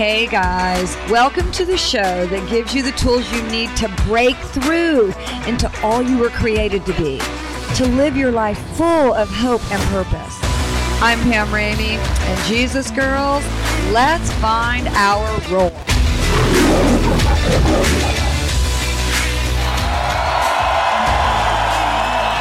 Hey guys, welcome to the show that gives you the tools you need to break through into all you were created to be, to live your life full of hope and purpose. I'm Pam Ramey, and Jesus Girls, let's find our role.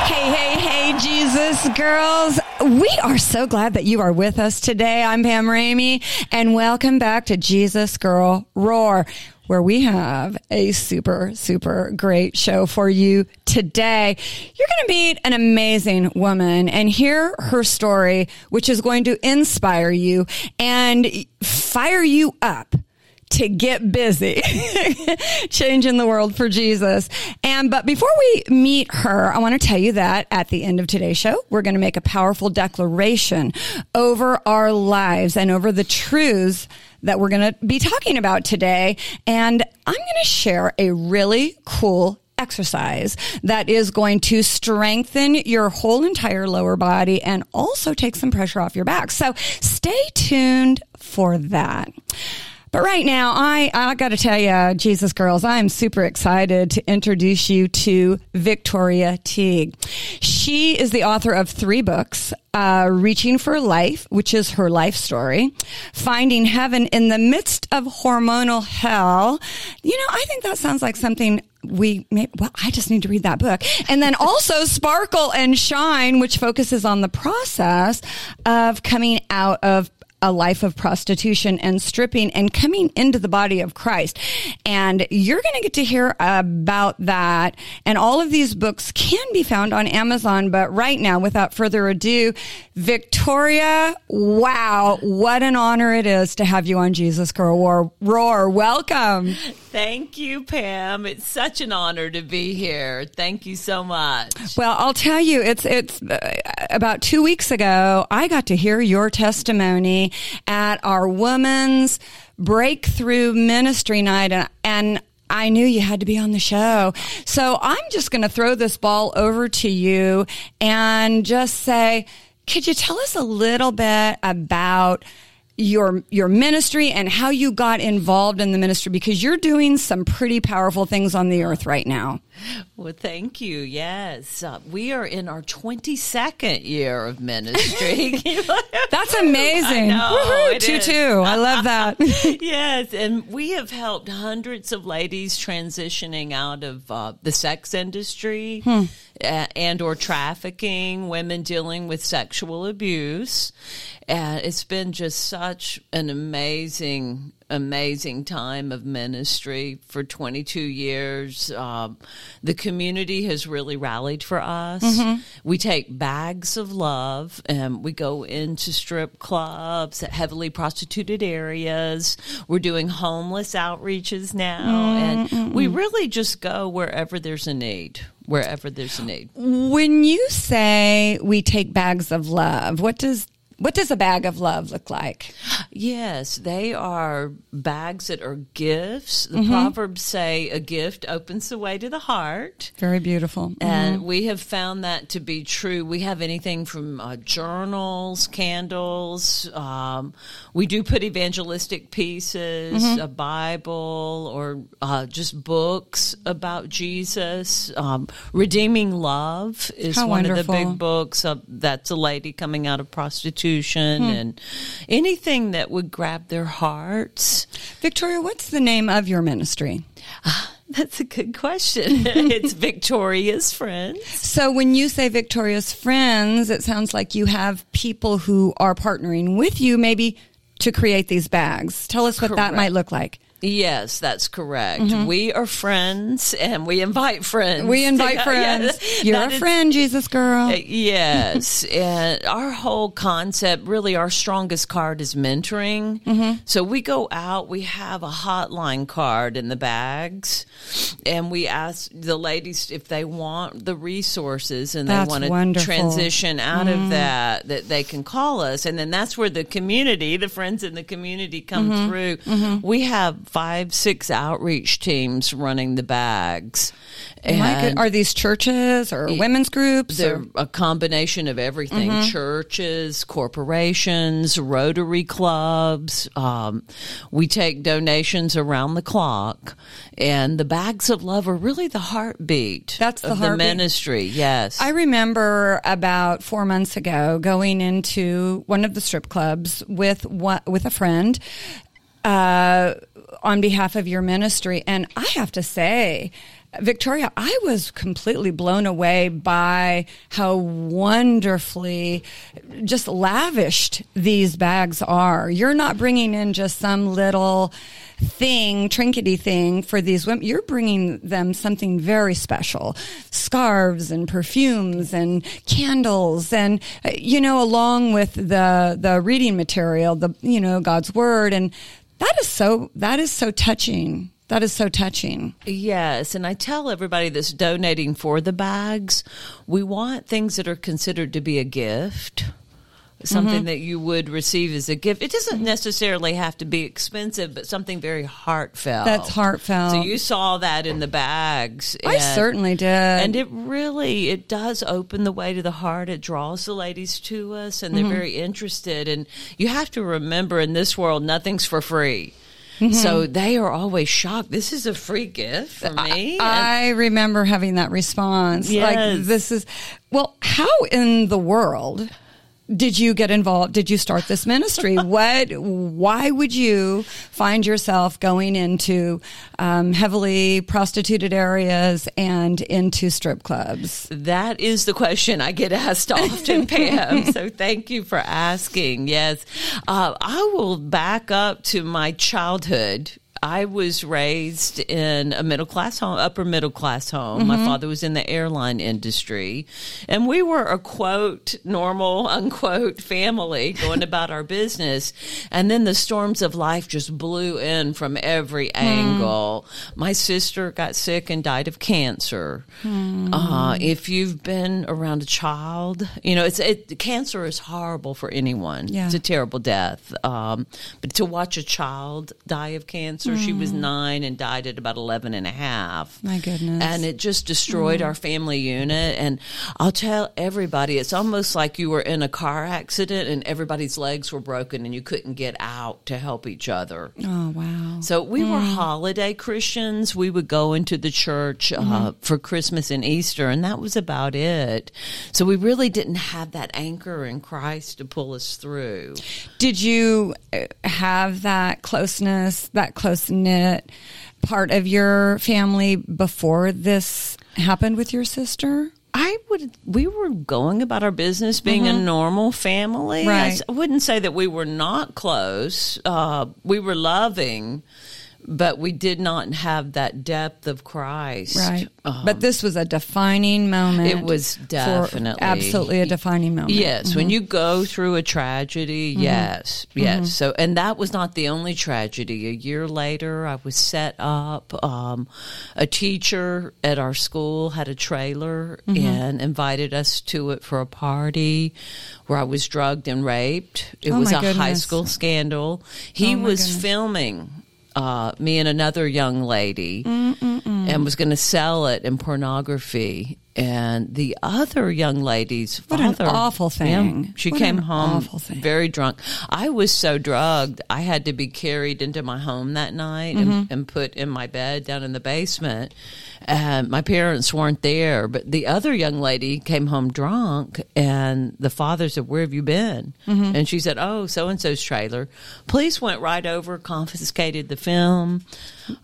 Hey, hey, hey, Jesus girls. We are so glad that you are with us today. I'm Pam Ramey, and welcome back to Jesus Girl Roar, where we have a super, super great show for you today. You're going to meet an amazing woman and hear her story, which is going to inspire you and fire you up to get busy changing the world for Jesus. And, but before we meet her, I want to tell you that at the end of today's show, we're going to make a powerful declaration over our lives and over the truths that we're going to be talking about today. And I'm going to share a really cool exercise that is going to strengthen your whole entire lower body and also take some pressure off your back. So stay tuned for that. But right now, I, I got to tell you, Jesus girls, I'm super excited to introduce you to Victoria Teague. She is the author of three books, uh, Reaching for Life, which is her life story, Finding Heaven in the Midst of Hormonal Hell. You know, I think that sounds like something we may, well, I just need to read that book. And then also Sparkle and Shine, which focuses on the process of coming out of a life of prostitution and stripping and coming into the body of Christ. And you're going to get to hear about that. And all of these books can be found on Amazon. But right now, without further ado, Victoria, wow, what an honor it is to have you on Jesus Girl War. Roar. Welcome. Thank you, Pam. It's such an honor to be here. Thank you so much. Well, I'll tell you, it's it's uh, about two weeks ago. I got to hear your testimony at our women's breakthrough ministry night, and, and I knew you had to be on the show. So I'm just going to throw this ball over to you and just say, could you tell us a little bit about? your your ministry and how you got involved in the ministry because you're doing some pretty powerful things on the earth right now. Well, thank you. Yes, uh, we are in our 22nd year of ministry. That's amazing. I know, too, too. I love that. yes, and we have helped hundreds of ladies transitioning out of uh, the sex industry hmm. uh, and or trafficking, women dealing with sexual abuse. And it's been just such an amazing amazing time of ministry for 22 years. Um, the community has really rallied for us. Mm-hmm. We take bags of love and we go into strip clubs, heavily prostituted areas. We're doing homeless outreaches now, mm-hmm. and we really just go wherever there's a need wherever there's a need. When you say we take bags of love, what does what does a bag of love look like? Yes, they are bags that are gifts. The mm-hmm. Proverbs say a gift opens the way to the heart. Very beautiful. Mm-hmm. And we have found that to be true. We have anything from uh, journals, candles. Um, we do put evangelistic pieces, mm-hmm. a Bible, or uh, just books about Jesus. Um, Redeeming Love is How one wonderful. of the big books. Uh, that's a lady coming out of prostitution hmm. and anything that would grab their hearts. Victoria, what's the name of your ministry? Uh, that's a good question. it's Victoria's Friends. So when you say Victoria's Friends, it sounds like you have people who are partnering with you maybe to create these bags. Tell us what Correct. that might look like. Yes, that's correct. Mm-hmm. We are friends and we invite friends. We invite friends. yes, You're a is, friend, Jesus girl. Uh, yes. and our whole concept, really, our strongest card is mentoring. Mm-hmm. So we go out, we have a hotline card in the bags, and we ask the ladies if they want the resources and that's they want to transition out mm. of that, that they can call us. And then that's where the community, the friends in the community come mm-hmm. through. Mm-hmm. We have five, six outreach teams running the bags. And are these churches or women's groups? they're Or, a combination of everything Mm-hmm. churches, corporations, Rotary clubs. Um, we take donations around the clock. And the bags of love are really the heartbeat That's the of heartbeat. the ministry. Yes. I remember about four months ago going into one of the strip clubs with one, with a friend uh, on behalf of your ministry, and I have to say. Victoria, I was completely blown away by how wonderfully just lavished these bags are. You're not bringing in just some little thing, trinkety thing for these women. You're bringing them something very special. Scarves and perfumes and candles and, you know, along with the, the reading material, the, you know, God's word. And that is so, that is so touching. That is so touching. Yes, and I tell everybody that's donating for the bags, we want things that are considered to be a gift. Something Mm-hmm. that you would receive as a gift. It doesn't necessarily have to be expensive, but something very heartfelt. That's heartfelt. So you saw that in the bags. I and- certainly did. And it really it does open the way to the heart. It draws the ladies to us, and they're Mm-hmm. very interested. And you have to remember, in this world, nothing's for free. Mm-hmm. So they are always shocked. This is a free gift for me. And- I remember having that response. Like this is well, how in the world did you get involved? Did you start this ministry? what? Why would you find yourself going into um, heavily prostituted areas and into strip clubs? That is the question I get asked often, Pam. So thank you for asking. Yes. Uh, I will back up to my childhood. I was raised in a middle class home, upper middle class home. My father was in the airline industry, and we were a quote normal unquote family going about our business. And then the storms of life just blew in from every angle. My sister got sick and died of cancer. Uh, if you've been around a child, you know it's it, cancer is horrible for anyone. Yeah. It's a terrible death. Um, but to watch a child die of cancer, she was nine and died at about 11 and a half. My goodness. And it just destroyed our family unit. And I'll tell everybody, it's almost like you were in a car accident and everybody's legs were broken and you couldn't get out to help each other. Oh wow! So we were holiday Christians. We would go into the church uh, for Christmas and Easter, and that was about it. So we really didn't have that anchor in Christ to pull us through. Did you uh, have that closeness, that close knit part of your family before this happened with your sister? I would. We were going about our business, being a normal family. I Right. I wouldn't say that we were not close. Uh, we were loving, but we did not have that depth of Christ. Right. Um, but this was a defining moment. It was definitely. absolutely a defining moment. Yes, when you go through a tragedy, yes, yes. Mm-hmm. So, and that was not the only tragedy. A year later, I was set up. Um, a teacher at our school had a trailer Mm-hmm. and invited us to it for a party where I was drugged and raped. It Oh, was a high school scandal. He Oh, was goodness. filming. Uh, me and another young lady, and was going to sell it in pornography. And the other young lady's What an father, awful thing. Yeah, she What came home very drunk. I was so drugged, I had to be carried into my home that night Mm-hmm. and, and put in my bed down in the basement. And my parents weren't there, but the other young lady came home drunk, and the father said, "Where have you been?" Mm-hmm. And she said, "Oh, so and so's trailer." Police went right over, confiscated the film.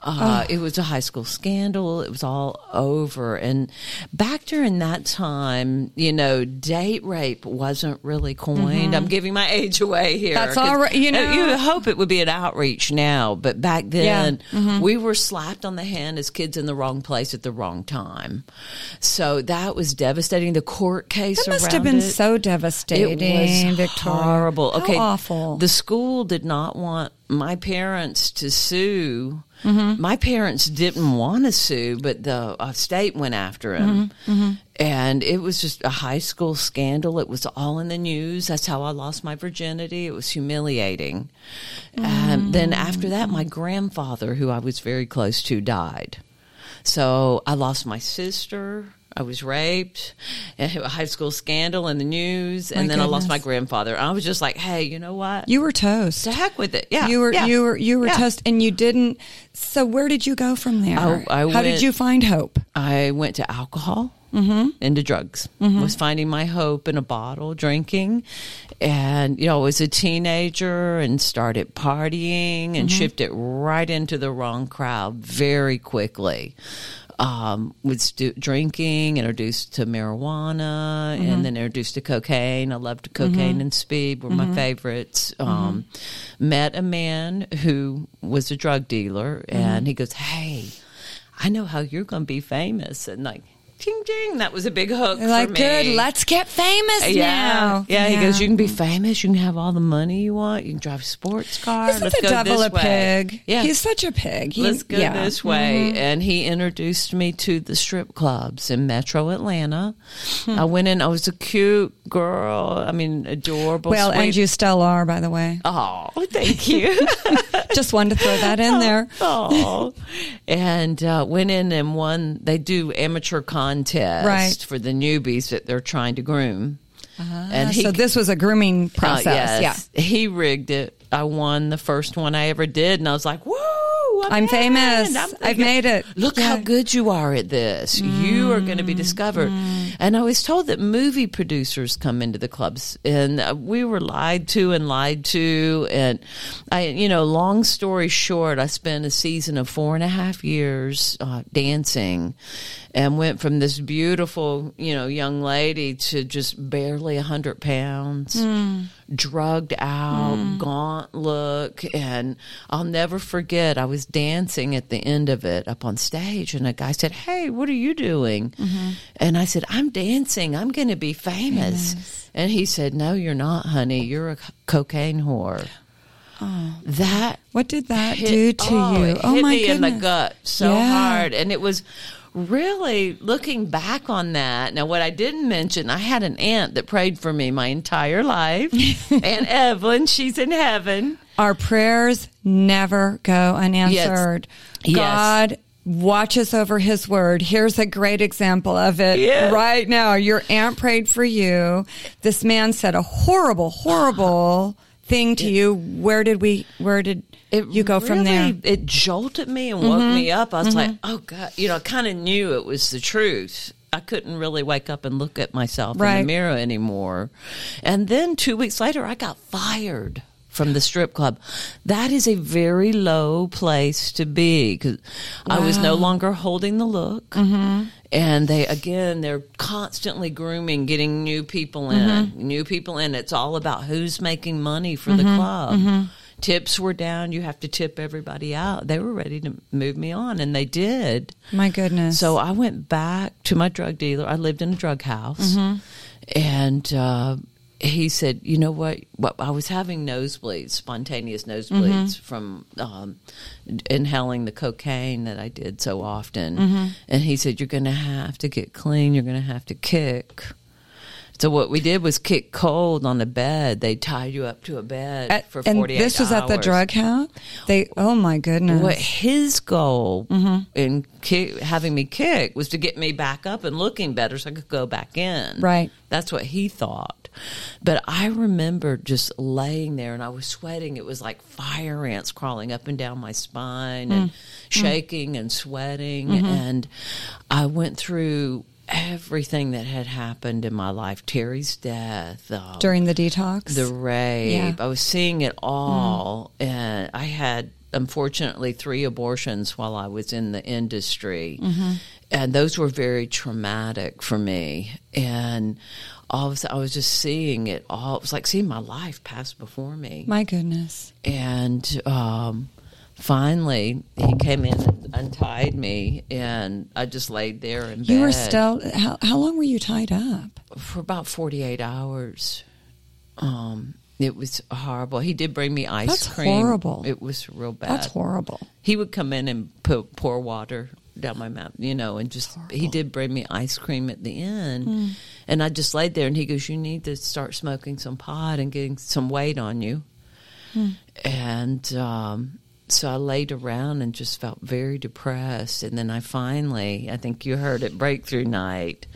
Uh, Oh. It was a high school scandal. It was all over. And back during that time, you know, date rape wasn't really coined. I'm giving my age away here. Mm-hmm. That's all right, you know. you hope it would be an outreach now, but back then Yeah. Mm-hmm. we were slapped on the hand as kids in the wrong place at the wrong time. So that was devastating. The court case That must have been it- so devastating, it was Victoria. horrible. How okay, awful. The school did not want my parents to sue mm-hmm. My parents didn't want to sue, but the uh, state went after him. Mm-hmm. Mm-hmm. And it was just a high school scandal. It was all in the news. That's how I lost my virginity. It was humiliating. And mm. then after that, my grandfather, who I was very close to, died. So I lost my sister. I was raped, a high school scandal in the news, and My then I lost my grandfather. I was just like, hey, you know what? You were toast. to heck with it. Yeah, You were yeah, you were you were yeah. toast, and you didn't. So where did you go from there? I- I How did you find hope? I went to alcohol, Mm-hmm. into drugs. Was finding my hope in a bottle, drinking, and you know, I was a teenager and started partying Mm-hmm. and shifted right into the wrong crowd very quickly. Um, was stu- drinking, introduced to marijuana, Mm-hmm. and then introduced to cocaine. I loved cocaine and speed were Mm-hmm. my favorites. Um, Met a man who was a drug dealer, Mm-hmm. and he goes, "Hey." I know how you're going to be famous. And like, ting, ting, that was a big hook like, for me. good, let's get famous yeah. now. Yeah. He goes, you can be famous. You can have all the money you want. You can drive a sports car. Isn't Let's the devil a way." pig? Yeah. He's such a pig. He- Let's go yeah. Mm-hmm. this way. And he introduced me to the strip clubs in metro Atlanta. Hmm. I went in, I was a cute girl. I mean, adorable. Well, sweet. and you still are, by the way. Oh, thank you. Just wanted to throw that in there. Oh, and uh, went in and won. They do amateur contest Right. for the newbies that they're trying to groom. and he, so this was a grooming uh, process. yes, he rigged it. I won the first one I ever did, and I was like, "Woo! I'm, I'm famous. I'm I've made it." Look Yeah. how good you are at this. You are going to be discovered." And I was told that movie producers come into the clubs, and uh, we were lied to and lied to. And I, you know, long story short, I spent a season of four and a half years uh, dancing, and went from this beautiful, you know, young lady to just barely a hundred pounds, drugged out, mm. gaunt look, and I'll never forget. I was dancing at the end of it up on stage, and a guy said, "Hey, what are you doing?" Mm-hmm. And I said, "I'm dancing. I'm going to be famous." And he said, "No, you're not, honey. You're a cocaine whore." Oh, That What did that hit- do to oh, you? It oh hit my me goodness. in the gut so Yeah. hard, and it was really looking back on that. Now, what I didn't mention, I had an aunt that prayed for me my entire life, Aunt Evelyn. She's in heaven. Our prayers never go unanswered. Yes. God watches over his word. Here's a great example of it Yeah. right now. Your aunt prayed for you. This man said a horrible, horrible thing to you. Where did we, where did It you go from there? Mm-hmm. It jolted me and woke me up. I was like, oh God, you know, I kind of knew it was the truth. I couldn't really wake up and look at myself in the mirror anymore. And then two weeks later, I got fired from the strip club. That is a very low place to be because I was no longer holding the look. Mm-hmm. And they, again, they're constantly grooming, getting new people in, Mm-hmm. new people in. It's all about who's making money for the Mm-hmm. club. Tips were down. You have to tip everybody out. They were ready to move me on, and they did. My goodness. So I went back to my drug dealer. I lived in a drug house, Mm-hmm. and uh, he said, "You know what? What I was having nosebleeds, spontaneous nosebleeds Mm-hmm. from um, inhaling the cocaine that I did so often." Mm-hmm. And he said, "You're going to have to get clean. You're going to have to kick." So what we did was kick cold on the bed. They tied you up to a bed At- for and 48 this was at the drug house. They, oh my goodness. What his goal Mm-hmm. in ki- having me kick was to get me back up and looking better so I could go back in. Right. That's what he thought. But I remember just laying there and I was sweating. It was like fire ants crawling up and down my spine and mm. Mm. shaking and sweating. Mm-hmm. And I went through everything that had happened in my life Terry's death, um, During the detox? the rape. Yeah. Mm. I was seeing it all, and I had unfortunately three abortions while I was in the industry, Mm-hmm. and those were very traumatic for me. And all of a sudden, I was just seeing it all. It was like seeing my life pass before me. my goodness. and um, finally, he came in and untied me, and I just laid there bed. You were still, how, how long were you tied up? for about 48 hours. Um, It was horrible. He did bring me ice That's cream. horrible. It was real bad. That's horrible. He would come in and put, pour water down my mouth, you know, and just he did bring me ice cream at the end, Hmm. and I just laid there, and he goes, "You need to start smoking some pot and getting some weight on you," Hmm. and um, so I laid around and just felt very depressed, and then I finally, I think you heard it, breakthrough night.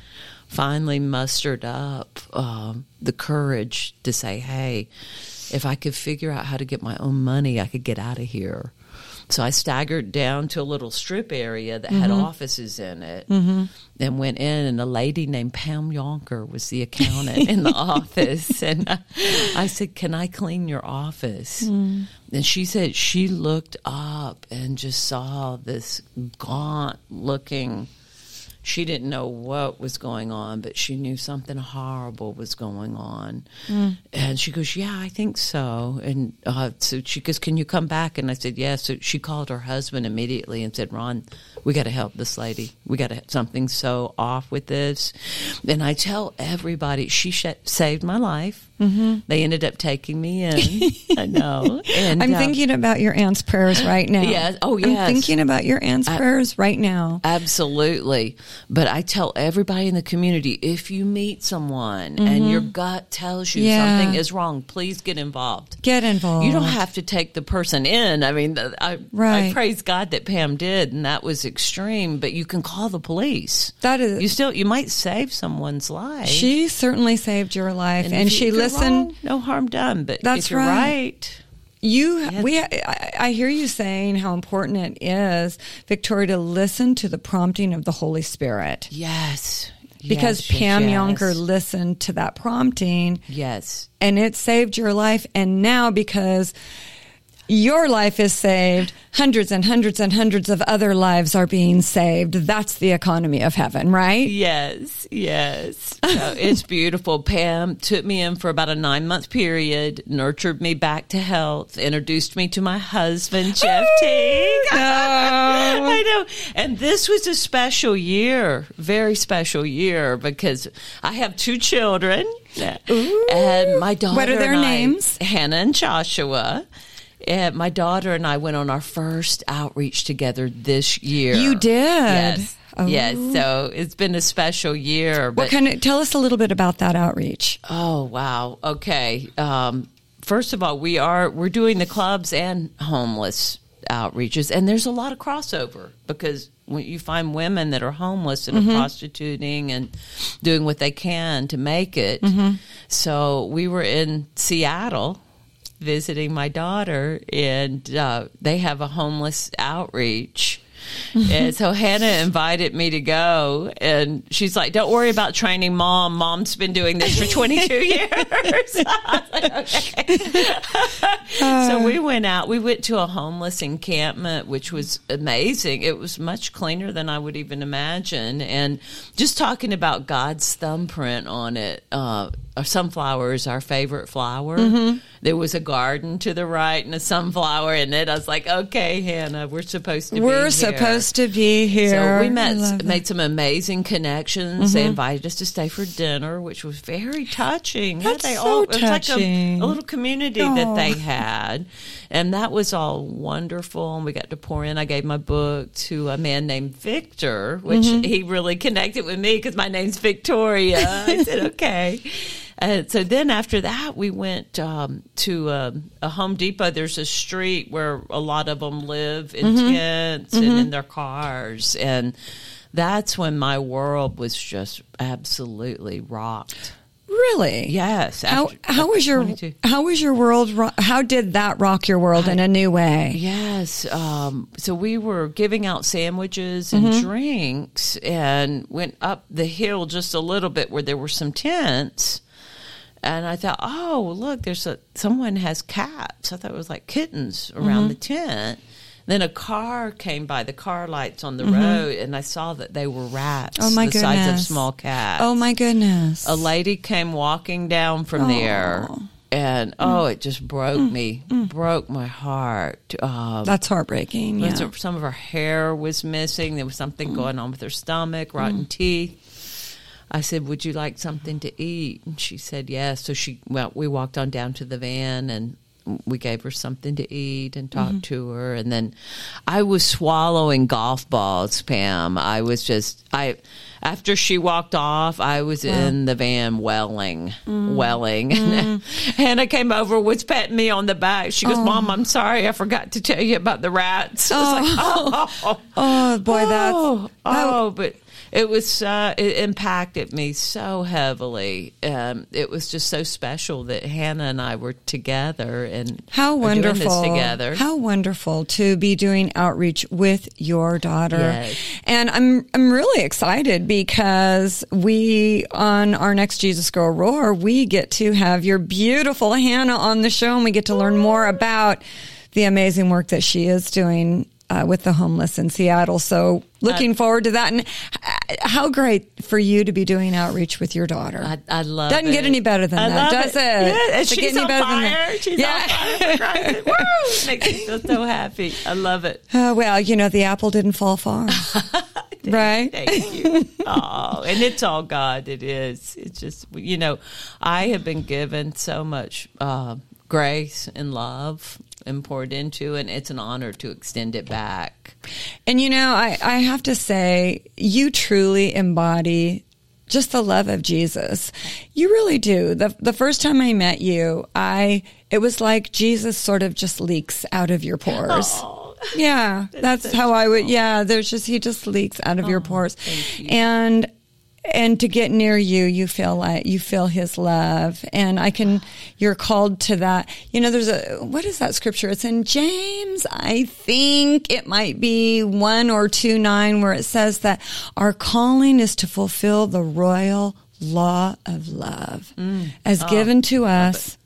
Finally mustered up um, the courage to say, "Hey, if I could figure out how to get my own money, I could get out of here." So I staggered down to a little strip area that had mm-hmm. offices in it mm-hmm. and went in, and a lady named Pam Yonker was the accountant in the office. And I, I said, Can I clean your office? Mm. And she said she looked up and just saw this gaunt looking she didn't know what was going on, but she knew something horrible was going on. And she goes, Yeah, I think so. And uh, so she goes, Can you come back? And I said, Yes. So she called her husband immediately and said, Ron, we got to help this lady. We got to something so off with this. And I tell everybody, she sh- saved my life. Mm-hmm. They ended up taking me in. I know. And I'm uh, thinking about your aunt's prayers right now. Yes. Oh, yes. I'm thinking about your aunt's prayers right now. Absolutely. But I tell everybody in the community if you meet someone and your gut tells you Mm-hmm. Yeah. something is wrong, please get involved. Get involved. You don't have to take the person in. I mean, I, I praise God that Pam did, and that was extreme. But you can call the police. That is- you still you might save someone's life. She certainly saved your life, and, you- she if you're wrong, no harm done. But That's right. right, You, we, I, I hear you saying how important it is, Victoria, to listen to the prompting of the Holy Spirit. yes, Because Yes, yes, Pam yes. Yonker listened to that prompting, Yes, and it saved your life. And now, because your life is saved, hundreds and hundreds and hundreds of other lives are being saved. That's the economy of heaven, right? Yes, yes. So it's beautiful. Pam took me in for about a nine month period, nurtured me back to health, introduced me to my husband, Jeff Teague. I know. And this was a special year, very special year, because I have two children. And my daughter. What are their I- names? Hannah and Joshua. And my daughter and I went on our first outreach together this year. You did? Yes. Oh. Yes. So it's been a special year. But What kind of, tell us a little bit about that outreach. oh wow. Okay. Um, first of all, we are we're doing the clubs and homeless outreaches, and there's a lot of crossover because when you find women that are homeless and Mm-hmm. are prostituting and doing what they can to make it. Mm-hmm. So we were in Seattle visiting my daughter, and uh, they have a homeless outreach. and so Hannah invited me to go, and she's like, "Don't worry about training mom. Mom's been doing this for 22 years." Like, "Okay." so we went out. We went to a homeless encampment, which was amazing. It was much cleaner than I would even imagine, and just talking about God's thumbprint on it. Uh, sunflower is our favorite flower. Mm-hmm. There was a garden to the right and a sunflower in it. I was like, "Okay, Hannah, we're supposed to be We're here." supposed to be here. So we met, made some amazing connections. They invited us to stay for dinner, which was very touching. That's they so it was like a, touching. a little community that they had, and that was all wonderful. And we got to pour in. I gave my book to a man named Victor, which Mm-hmm. he really connected with me because my name's Victoria. I said okay. And so then after that, we went um, to um a Home Depot. There's a street where a lot of them live in Mm-hmm. tents and in their cars. And that's when my world was just absolutely rocked. Really? Yes. How after- how after was your 22. how was your world? ro- How did that rock your world in a new way? Yes. Um, so we were giving out sandwiches and Mm-hmm. drinks and went up the hill just a little bit where there were some tents. And I thought, oh, look, there's a someone has cats. I thought it was like kittens around Mm-hmm. the tent. Then a car came by, the car lights on the road, and I saw that they were rats Mm-hmm. Oh my the size of goodness. small cats. Oh my goodness! A lady came walking down from there, and oh, it just broke me, broke my heart. Um, That's heartbreaking. Yeah. Some of her hair was missing. There was something going on with her stomach, rotten teeth. I said, "Would you like something to eat?" And she said, "Yes." So she well, we walked on down to the van and we gave her something to eat and talked Mm-hmm. to her and then I was swallowing golf balls, Pam. I was just I after she walked off, I was in the van welling, Mm. welling. And Hannah came over, was patting me on the back. She goes, Oh. "Mom, I'm sorry, I forgot to tell you about the rats." I was like, "Oh, Oh boy, that's oh, oh, but it was uh, it impacted me so heavily. Um, it was just so special that Hannah and I were together and How wonderful. together. How wonderful to be doing outreach with your daughter. Yes. And I'm I'm really excited because we on our next Jesus Girl Roar, we get to have your beautiful Hannah on the show and we get to learn more about the amazing work that she is doing uh, with the homeless in Seattle. So looking forward to that. And uh, how great for you to be doing outreach with your daughter. I, I love it. Doesn't it. get any better than I that, does it? Yeah, Does it she's on fire. She's Yeah. on fire. for Christ. Woo! Makes me feel so happy. I love it. Uh, well, you know, the apple didn't fall far. right? Thank you. oh, and it's all God. It is. It's just you know, I have been given so much uh, grace and love and poured into, and it's an honor to extend it back. And you know, I, I have to say, you truly embody just the love of Jesus. You really do. The the first time I met you, I it was like Jesus sort of just leaks out of your pores. Oh, Yeah, that's, so how I would. Yeah, there's just he just leaks out of your pores, you. and and to get near you, you feel like you feel His love, and I can. You're called to that. You know, there's a what is that scripture? It's in James, I think it might be one or two nine, where it says that our calling is to fulfill the royal law of love, mm. as oh, given to us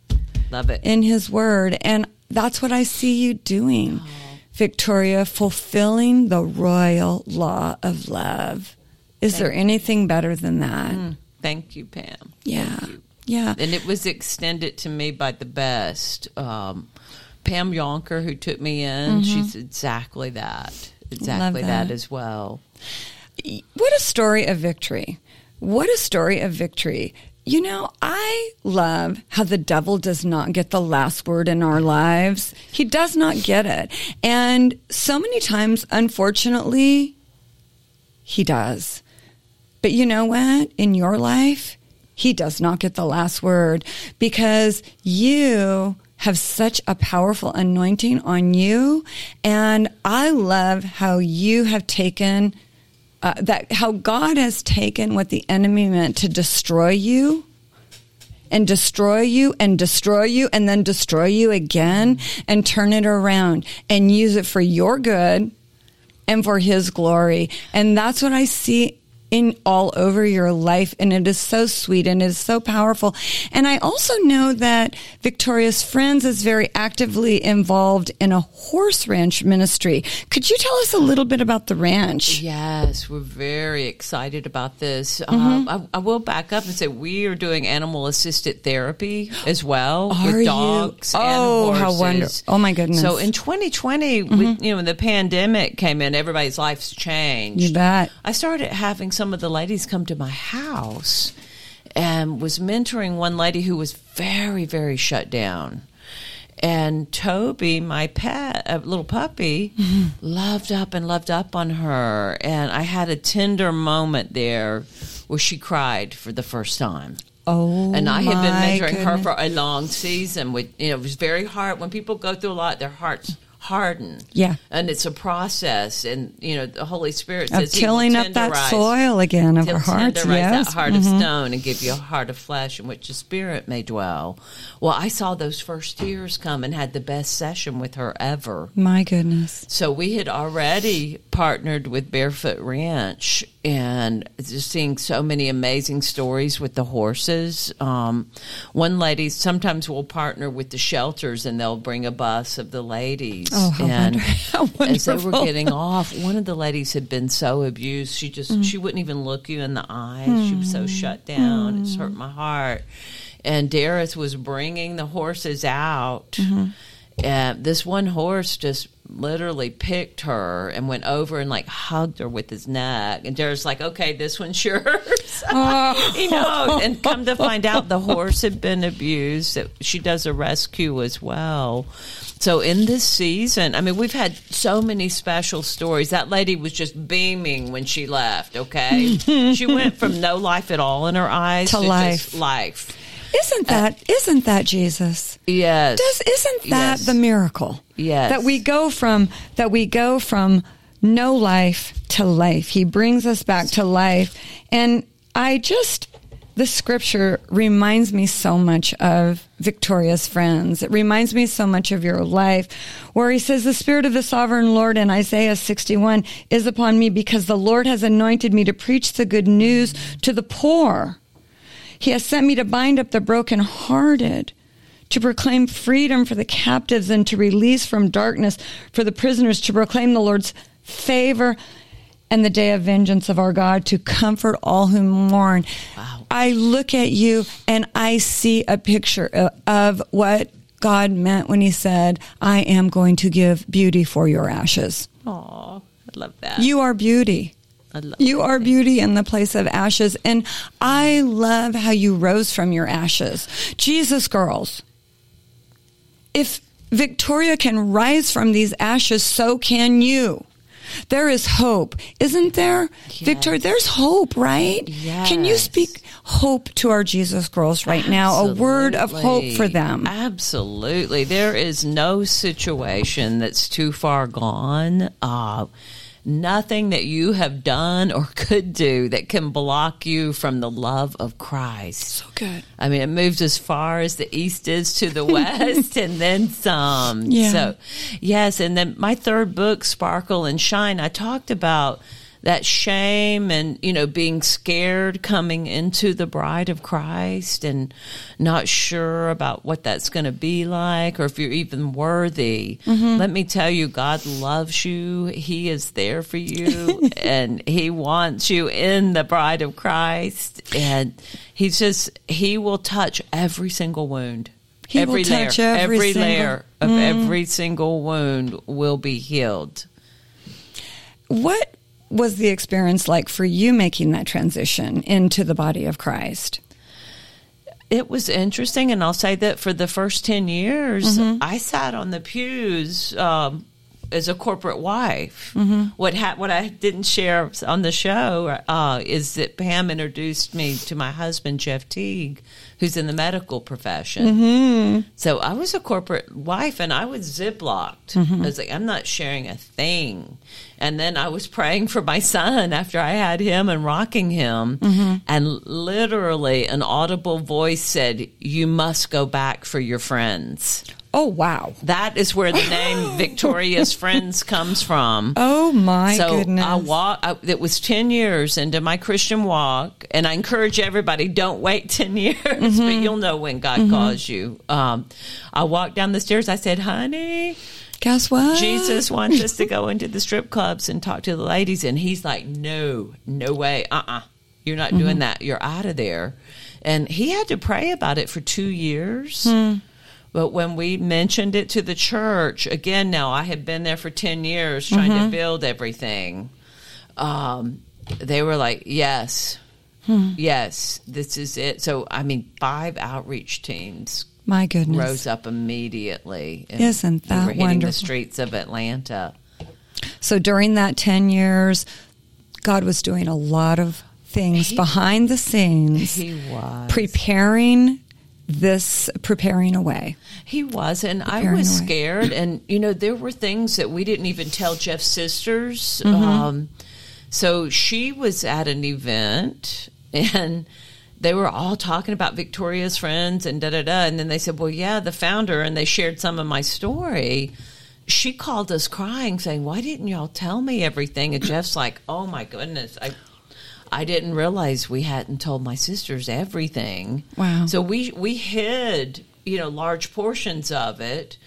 love it. in his word. And that's what I see you doing, oh. Victoria, fulfilling the royal law of love. Is there anything better than that? Thank you, Pam. Yeah. Thank you. Yeah. and it was extended to me by the best. Um, Pam Yonker, who took me in, she's exactly that. Exactly Mm-hmm. that. that as well. What a story of victory. What a story of victory. You know, I love how the devil does not get the last word in our lives. He does not get it. And so many times, unfortunately, he does. But you know what? In your life, he does not get the last word because you have such a powerful anointing on you. And I love how you have taken uh, that, how God has taken what the enemy meant to destroy you and destroy you and destroy you and then destroy you again and turn it around and use it for your good and for his glory. And that's what I see in all over your life. And it is so sweet and it is so powerful. And I also know that Victoria's Friends is very actively involved in a horse ranch ministry. Could you tell us a little bit about the ranch? Yes, we're very excited about this. Mm-hmm. Uh, I, I will back up and say we are doing animal assisted therapy as well Are with you? dogs and Oh, horses. how wonderful. Oh, my goodness. Mm-hmm. So in 2020, we, you know, when the pandemic came in, everybody's lives changed. You bet. I started having some of the ladies come to my house and was mentoring one lady who was very, very shut down. And Toby, my pet, a little puppy, mm-hmm. loved up and loved up on her. And I had a tender moment there where she cried for the first time. Oh, And I had been mentoring her for a long season. With you know, it was very hard when people go through a lot. Their hearts harden. Yeah. and it's a process. And you know, the Holy Spirit of says will tilling up that soil again of our hearts. Yes. Mm-hmm. heart of stone and give you a heart of flesh in which the spirit may dwell. Well, I saw those first tears come and had the best session with her ever. My goodness. So we had already partnered with Barefoot Ranch and just seeing so many amazing stories with the horses. Um, one lady sometimes will partner with the shelters and they'll bring a bus of the ladies. Oh, how and wonder- how as they were getting off, one of the ladies had been so abused. She just mm. she wouldn't even look you in the eyes. She was so mm. shut down. It's mm. hurt my heart. And Dareth was bringing the horses out. Mm-hmm. And this one horse just literally picked her and went over and like hugged her with his neck. And Jared's like, okay, this one's yours. Oh. you know, and come to find out the horse had been abused. That she does a rescue as well. So in this season, I mean, we've had so many special stories. That lady was just beaming when she left. Okay, she went from no life at all in her eyes To just life. life. Isn't that not that Jesus? Yes. Does isn't that Yes. the miracle? Yes. That we go from that we go from no life to life. He brings us back to life. And I just the scripture reminds me so much of Victoria's friends. It reminds me so much of your life where he says the spirit of the sovereign Lord in Isaiah 61 is upon me because the Lord has anointed me to preach the good news to the poor. He has sent me to bind up the brokenhearted, to proclaim freedom for the captives, and to release from darkness for the prisoners, to proclaim the Lord's favor and the day of vengeance of our God, to comfort all who mourn. Wow. I look at you and I see a picture of, what God meant when He said, I am going to give beauty for your ashes. Aw, I love that. You are beauty. You are beauty in the place of ashes. And I love how you rose from your ashes. Jesus, girls, if Victoria can rise from these ashes, so can you. There is hope, isn't there? Victoria, there's hope, right? Can you speak hope to our Jesus girls right now? A word of hope for them. Absolutely. There is no situation that's too far gone. Uh, nothing that you have done or could do that can block you from the love of Christ. So good. I mean, it moves as far as the east is to the west and then some. Yeah. So, yes. And then my third book, Sparkle and Shine, I talked about that shame and, you know, being scared coming into the bride of Christ and not sure about what that's going to be like or if you're even worthy. Mm-hmm. Let me tell you, God loves you. He is there for you and he wants you in the bride of Christ. And he's just, he will touch every single wound. He will every touch layer, every every single- layer of mm-hmm. every single wound will be healed. What was the experience like for you making that transition into the body of Christ? It was interesting, and I'll say that for the first 10 years, Mm-hmm. I sat on the pews um, as a corporate wife. Mm-hmm. What, ha- what I didn't share on the show uh, is that Pam introduced me to my husband, Jeff Teague, who's in the medical profession. Mm-hmm. So I was a corporate wife and I was ziplocked. Mm-hmm. I was like, I'm not sharing a thing. And then I was praying for my son after I had him and rocking him. And literally, an audible voice said, You must go back for your friends. Oh, wow. That is where the name Victoria's Friends comes from. Oh, my so goodness. I walk. I, it was ten years into my Christian walk, and I encourage everybody: don't wait ten years, Mm-hmm. but you'll know when God calls you. Um, I walked down the stairs. I said, "Honey, Guess what? Jesus wants us to go into the strip clubs and talk to the ladies," and he's like, "No, no way, uh, uh-uh. uh, you are not doing that. You're out of there." And he had to pray about it for two years. But when we mentioned it to the church, again, now I had been there for 10 years trying to build everything. Um, they were like, yes, yes, this is it. So, I mean, five outreach teams My goodness. rose up immediately. And Isn't that were hitting wonderful? the streets of Atlanta. So during that 10 years, God was doing a lot of things He- behind the scenes, He was. preparing this, preparing a way. He was, and I was scared. And you know, there were things that we didn't even tell Jeff's sisters. Mm-hmm. Um, so she was at an event, and they were all talking about Victoria's friends and da da da. And then they said, "Well, yeah, the founder," and they shared some of my story. She called us crying, saying, "Why didn't y'all tell me everything?" And Jeff's like, "Oh my goodness, I." I didn't realize we hadn't told my sisters everything. Wow. So we we hid, you know, large portions of it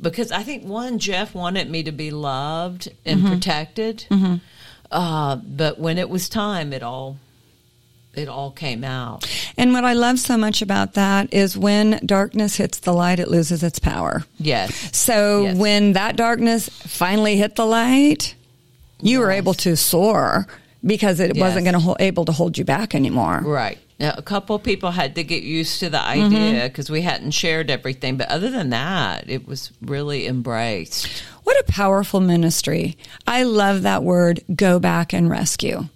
because I think one Jeff wanted me to be loved and Mm-hmm. protected. Uh, but when it was time, it all it all came out. And what I love so much about that is when darkness hits the light, it loses its power. Yes. So Yes. when that darkness finally hit the light, you were able to soar because it wasn't going to ho- able to hold you back anymore. Right. Now, a couple people had to get used to the Mm-hmm. idea because we hadn't shared everything. But other than that, it was really embraced. What a powerful ministry. I love that word, go back and rescue.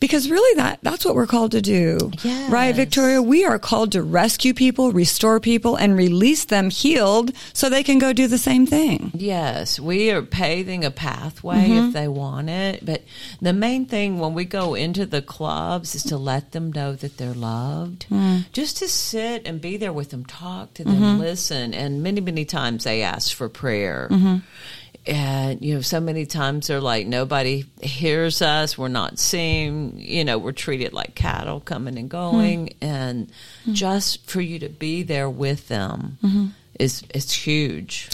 Because really that, that's what we're called to do. Yes. Right, Victoria? We are called to rescue people, restore people, and release them healed so they can go do the same thing. Yes, we are paving a pathway Mm-hmm. if they want it. But the main thing when we go into the clubs is to let them know that they're loved. Mm. Just to sit and be there with them, talk to them, Mm-hmm. listen. And many, many times they ask for prayer. Mm-hmm. And, you know, so many times they're like, nobody hears us. We're not seen. You know, we're treated like cattle coming and going. Hmm. And just for you to be there with them Mm-hmm. is, is huge.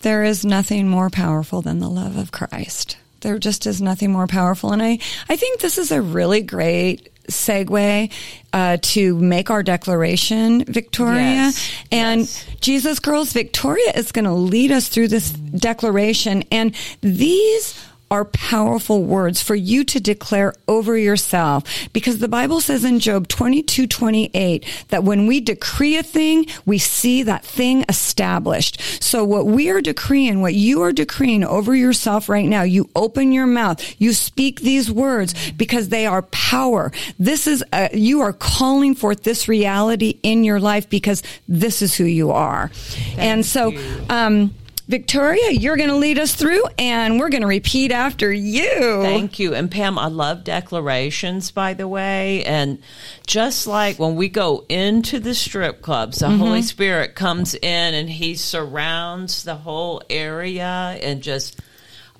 There is nothing more powerful than the love of Christ. There just is nothing more powerful. And I, I think this is a really great segue uh, to make our declaration, Victoria. Yes. And Yes. Jesus Girls, Victoria is going to lead us through this declaration. And these are powerful words for you to declare over yourself because the Bible says in Job 22, 28 that when we decree a thing, we see that thing established. So what we are decreeing, what you are decreeing over yourself right now, you open your mouth, you speak these words because they are power. This is, a, you are calling forth this reality in your life because this is who you are. and so, you. um, Victoria, you're going to lead us through and we're going to repeat after you. Thank you. And Pam, I love declarations, by the way. And just like when we go into the strip clubs, the Holy mm-hmm. Spirit comes in and he surrounds the whole area and just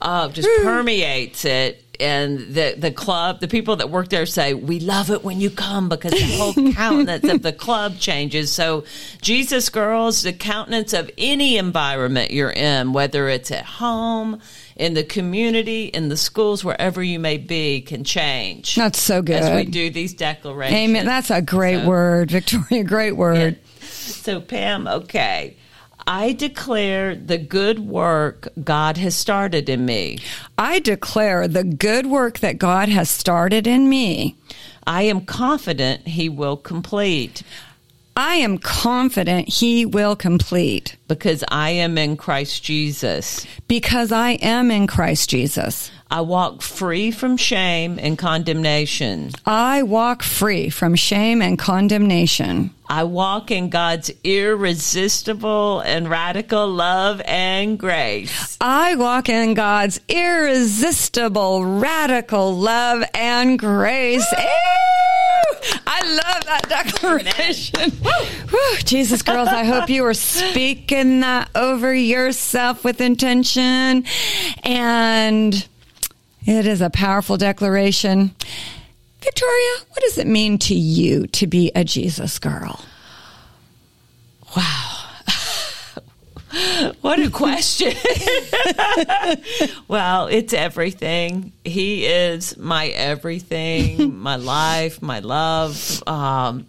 uh, just permeates it. And the the club, the people that work there say, "We love it when you come because the whole countenance of the club changes." So, Jesus girls, the countenance of any environment you're in, whether it's at home, in the community, in the schools, wherever you may be, can change. That's so good. As we do these declarations. Amen. That's a great So- word, Victoria. Great word. So, Pam, okay. I declare the good work God has started in me. I declare the good work that God has started in me. I am confident He will complete I am confident he will complete because I am in Christ Jesus. because I am in Christ Jesus. I walk free from shame and condemnation. I walk free from shame and condemnation. I walk in God's irresistible and radical love and grace. I walk in God's irresistible, radical love and grace. I love that declaration. Jesus, girls, I hope you are speaking that over yourself with intention. And it is a powerful declaration. Victoria, what does it mean to you to be a Jesus girl? Wow. what a question. well, it's everything. He is my everything, my life, my love. Um,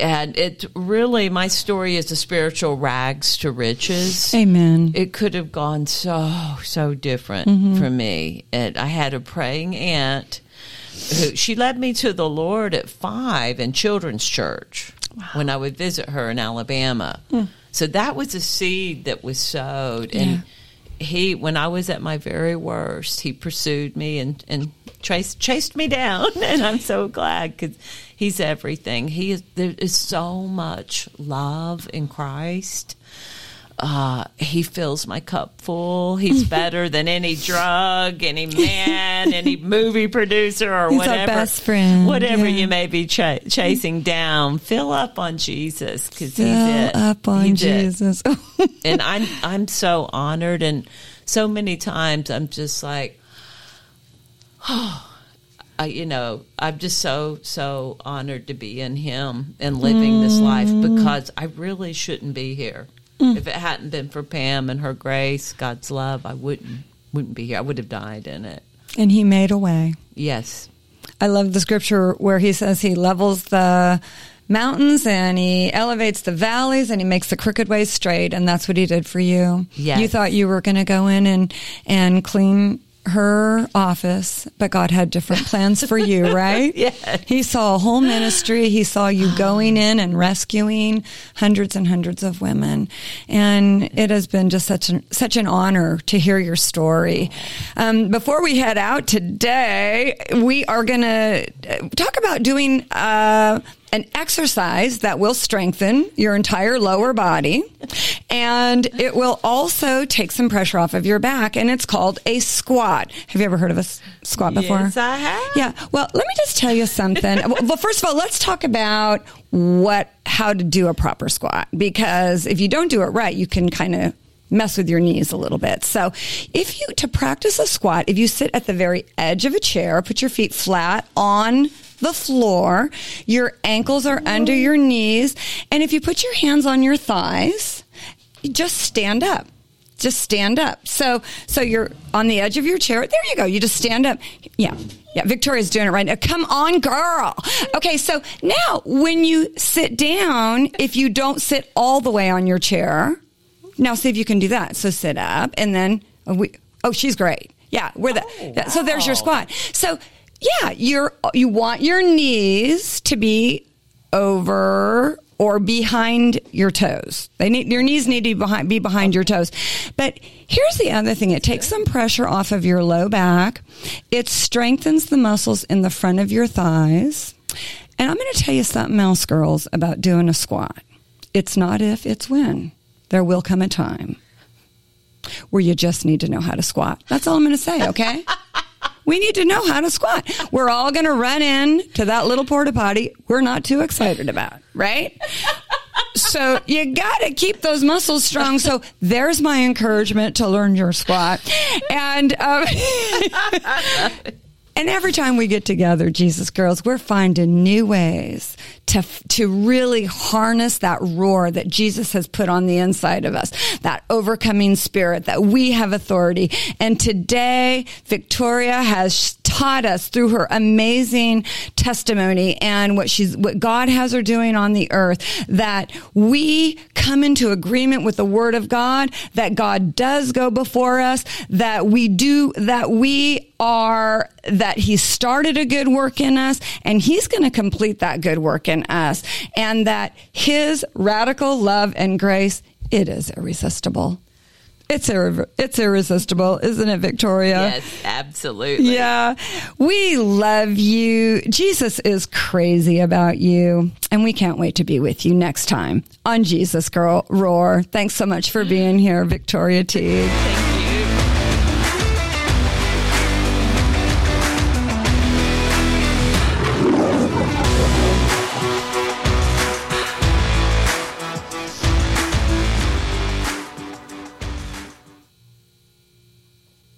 and it really, my story is a spiritual rags to riches. Amen. It could have gone so, so different mm-hmm. for me. And I had a praying aunt who she led me to the Lord at five in children's church when I would visit her in Alabama. Mm. So that was a seed that was sowed. And he, when I was at my very worst, he pursued me and, and chased, chased me down. And I'm so glad because he's everything. He is, there is so much love in Christ uh, he fills my cup full. He's better than any drug, any man, any movie producer, or He's whatever. best friend, Whatever yeah. you may be ch- chasing down, fill up on Jesus because he's it. up on He's. Jesus. and I'm I'm so honored, and so many times I'm just like, oh, I, you know, I'm just so so honored to be in Him and living this life Mm. because I really shouldn't be here. If it hadn't been for Pam and her grace, God's love, I wouldn't wouldn't be here. I would have died in it. and he made a way. Yes, I love the scripture where he says he levels the mountains and he elevates the valleys and he makes the crooked ways straight. And that's what he did for you. Yes. You thought you were going to go in and, and clean her office, but God had different plans for you, right? Yes. He saw a whole ministry. He saw you going in and rescuing hundreds and hundreds of women. And it has been just such an, such an honor to hear your story. Um, before we head out today, we are going to talk about doing, uh, an exercise that will strengthen your entire lower body and it will also take some pressure off of your back and it's called a squat. Have you ever heard of a s- squat before? Yes, I have. Yeah. Well, let me just tell you something. well, first of all, let's talk about what how to do a proper squat because if you don't do it right, you can kind of mess with your knees a little bit. So, if you to practice a squat, if you sit at the very edge of a chair, put your feet flat on the floor, your ankles are under your knees, and if you put your hands on your thighs, just stand up just stand up. So, so you're on the edge of your chair. There you go. You just stand up. Yeah. Yeah. Victoria's doing it right now. Come on, girl. Okay. So now when you sit down, if you don't sit all the way on your chair, now see if you can do that. So sit up and then oh, we, oh, she's great. Yeah. We're the, yeah, so there's your squat. So yeah, you're, you want your knees to be over or behind your toes. They need your knees need to be behind, be behind your toes. But here's the other thing: it takes some pressure off of your low back. It strengthens the muscles in the front of your thighs. And I'm going to tell you something else, girls, about doing a squat. It's not if, it's when. There will come a time where you just need to know how to squat. That's all I'm going to say. Okay. We need to know how to squat. We're all going to run in to that little porta potty we're not too excited about, right? so you got to keep those muscles strong. So there's my encouragement to learn your squat. And, um, and every time we get together, Jesus girls, we're finding new ways to, to really harness that roar that Jesus has put on the inside of us, that overcoming spirit, that we have authority. And today, Victoria has taught us through her amazing testimony and what she's, what God has her doing on the earth, that we come into agreement with the word of God, that God does go before us, that we do, that we are, that he started a good work in us and he's going to complete that good work in us and that his radical love and grace, it is irresistible. It's irre- it's irresistible, isn't it, Victoria? Yes, absolutely. Yeah. We love you. Jesus is crazy about you. And we can't wait to be with you next time on Jesus Girl Roar. Thanks so much for being here, Victoria Teague.